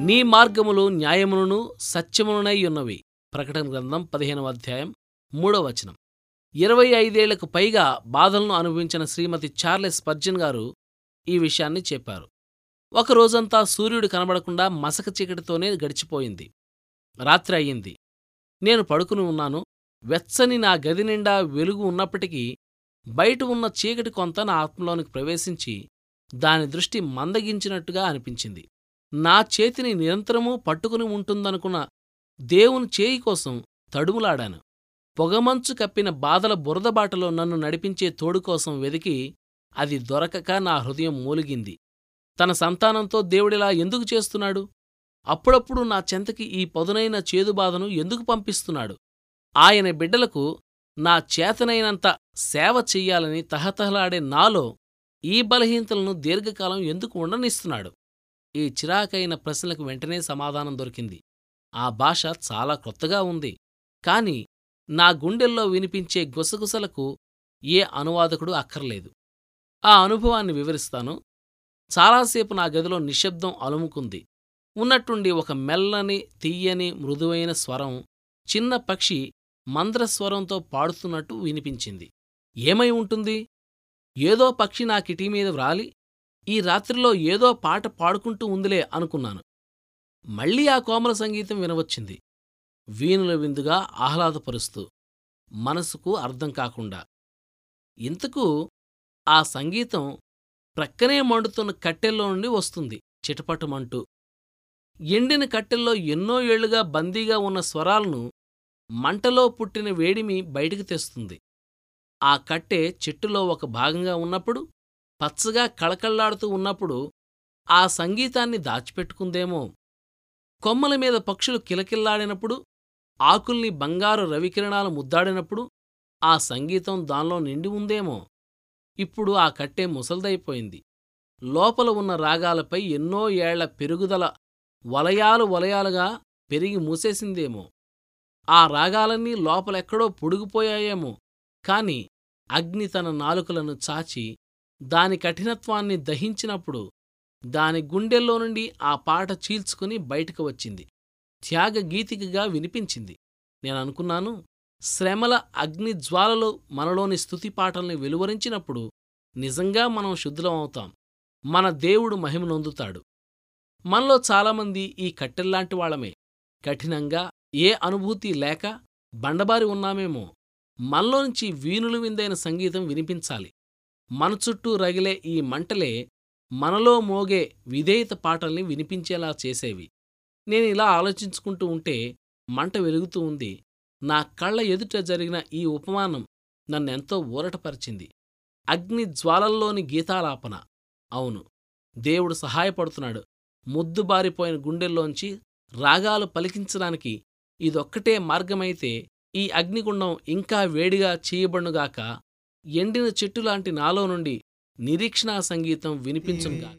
నీ మార్గములు న్యాయములను సత్యములనై ఉన్నవి. ప్రకటన గ్రంథం పదిహేనవ అధ్యాయం మూడవ వచనం. ఇరవై ఐదేళ్ళకు పైగా బాధలను అనుభవించిన శ్రీమతి చార్లెస్ పర్జన్ గారు ఈ విషయాన్ని చెప్పారు. ఒక రోజంతా సూర్యుడు కనబడకుండా మసక చీకటితోనే గడిచిపోయింది. రాత్రి అయ్యింది. నేను పడుకుని ఉన్నాను. వెచ్చని నా గది నిండా వెలుగు ఉన్నప్పటికీ బయట ఉన్న చీకటి కొంత నా ఆత్మలోనికి ప్రవేశించి దాని దృష్టి మందగించినట్టుగా అనిపించింది. నా చేతిని నిరంతరమూ పట్టుకుని ఉంటుందనుకున్న దేవుని చేయి కోసం తడుములాడాను. పొగమంచు కప్పిన బాధల బురదబాటలో నన్ను నడిపించే తోడు కోసం వెదికి అది దొరకక నా హృదయం మూలిగింది. తన సంతానంతో దేవుడిలా ఎందుకు చేస్తున్నాడు? అప్పుడప్పుడు నా చెంతకి ఈ పదునైన చేదుబాధను ఎందుకు పంపిస్తున్నాడు? ఆయన బిడ్డలకు నా చేతనైనంత సేవ చెయ్యాలని తహతహలాడే నాలో ఈ బలహీనతలను దీర్ఘకాలం ఎందుకు ఉండనిస్తున్నాడు? ఈ చిరాకైన ప్రశ్నలకు వెంటనే సమాధానం దొరికింది. ఆ భాష చాలా క్రొత్తగా ఉంది. కాని నా గుండెల్లో వినిపించే గుసగుసలకు ఏ అనువాదకుడు అక్కర్లేదు. ఆ అనుభవాన్ని వివరిస్తాను. చాలాసేపు నా గదిలో నిశ్శబ్దం అలుముకుంది. ఉన్నట్టుండి ఒక మెల్లని తీయని మృదువైన స్వరం చిన్న పక్షి మంద్రస్వరంతో పాడుతున్నట్టు వినిపించింది. ఏమై ఉంటుంది? ఏదో పక్షి నా కిటీ మీద వ్రాలి? ఈ రాత్రిలో ఏదో పాట పాడుకుంటూ ఉందిలే అనుకున్నాను. మళ్ళీ ఆ కోమల సంగీతం వినవచ్చింది. వీణుల విందుగా ఆహ్లాదపరుస్తూ మనసుకు అర్థం కాకుండా. ఇంతకు ఆ సంగీతం ప్రక్కనే మండుతున్న కట్టెల్లో నుండి వస్తుంది చిటపటమంటూ. ఎండిన కట్టెల్లో ఎన్నో ఏళ్ళుగా బందీగా ఉన్న స్వరాలను మంటలో పుట్టిన వేడిమి బయటికి తెస్తుంది. ఆ కట్టె చెట్టులో ఒక భాగంగా ఉన్నప్పుడు పచ్చగా కళకళ్ళాడుతూ ఉన్నప్పుడు ఆ సంగీతాన్ని దాచిపెట్టుకుందేమో. కొమ్మల మీద పక్షులు కిలకిల్లాడినప్పుడు ఆకుల్ని బంగారు రవికిరణాలు ముద్దాడినప్పుడు ఆ సంగీతం దానిలో నిండి ఉందేమో. ఇప్పుడు ఆ కట్టే ముసల్దైపోయింది. లోపల ఉన్న రాగాలపై ఎన్నో ఏళ్ళ పెరుగుదల వలయాలు వలయాలుగా పెరిగి మూసేసిందేమో. ఆ రాగాలన్నీ లోపలెక్కడో పొడిగిపోయాయేమో. కాని అగ్ని తన నాలుకలను చాచి దాని కఠినత్వాన్ని దహించినప్పుడు దాని గుండెల్లో నుండి ఆ పాట చీల్చుకుని బయటకు వచ్చింది. త్యాగ గీతికగా వినిపించింది. నేననుకున్నాను శ్రమల అగ్నిజ్వాలలో మనలోని స్తుతి పాటల్ని వెలువరించినప్పుడు నిజంగా మనం శుద్ధులమవుతాం. మన దేవుడు మహిమనొందుతాడు మనలో చాలామంది ఈ కట్టెల్లాంటి వాళ్ళమే. కఠినంగా ఏ అనుభూతి లేక బండబారి ఉన్నామేమో. మనలోంచి వీణులు విందైన సంగీతం వినిపించాలి. మన చుట్టూ రగిలే ఈ మంటలే మనలో మోగే విధేయత పాటల్ని వినిపించేలా చేసేవి. నేనిలా ఆలోచించుకుంటూ ఉంటే మంట వెలుగుతూ ఉంది. నా కళ్ళ ఎదుట జరిగిన ఈ ఉపమానం నన్నెంతో ఊరటపరిచింది. అగ్ని జ్వాలల్లోని గీతాలాపన. అవును దేవుడు సహాయపడుతున్నాడు. ముద్దుబారిపోయిన గుండెల్లోంచి రాగాలు పలికించడానికి ఇదొక్కటే మార్గమైతే ఈ అగ్నిగుండం ఇంకా వేడిగా చేయబడునుగాక ఎండిన చెట్టులాంటి నాలో నుండి నిరీక్షణా సంగీతం వినిపించంగా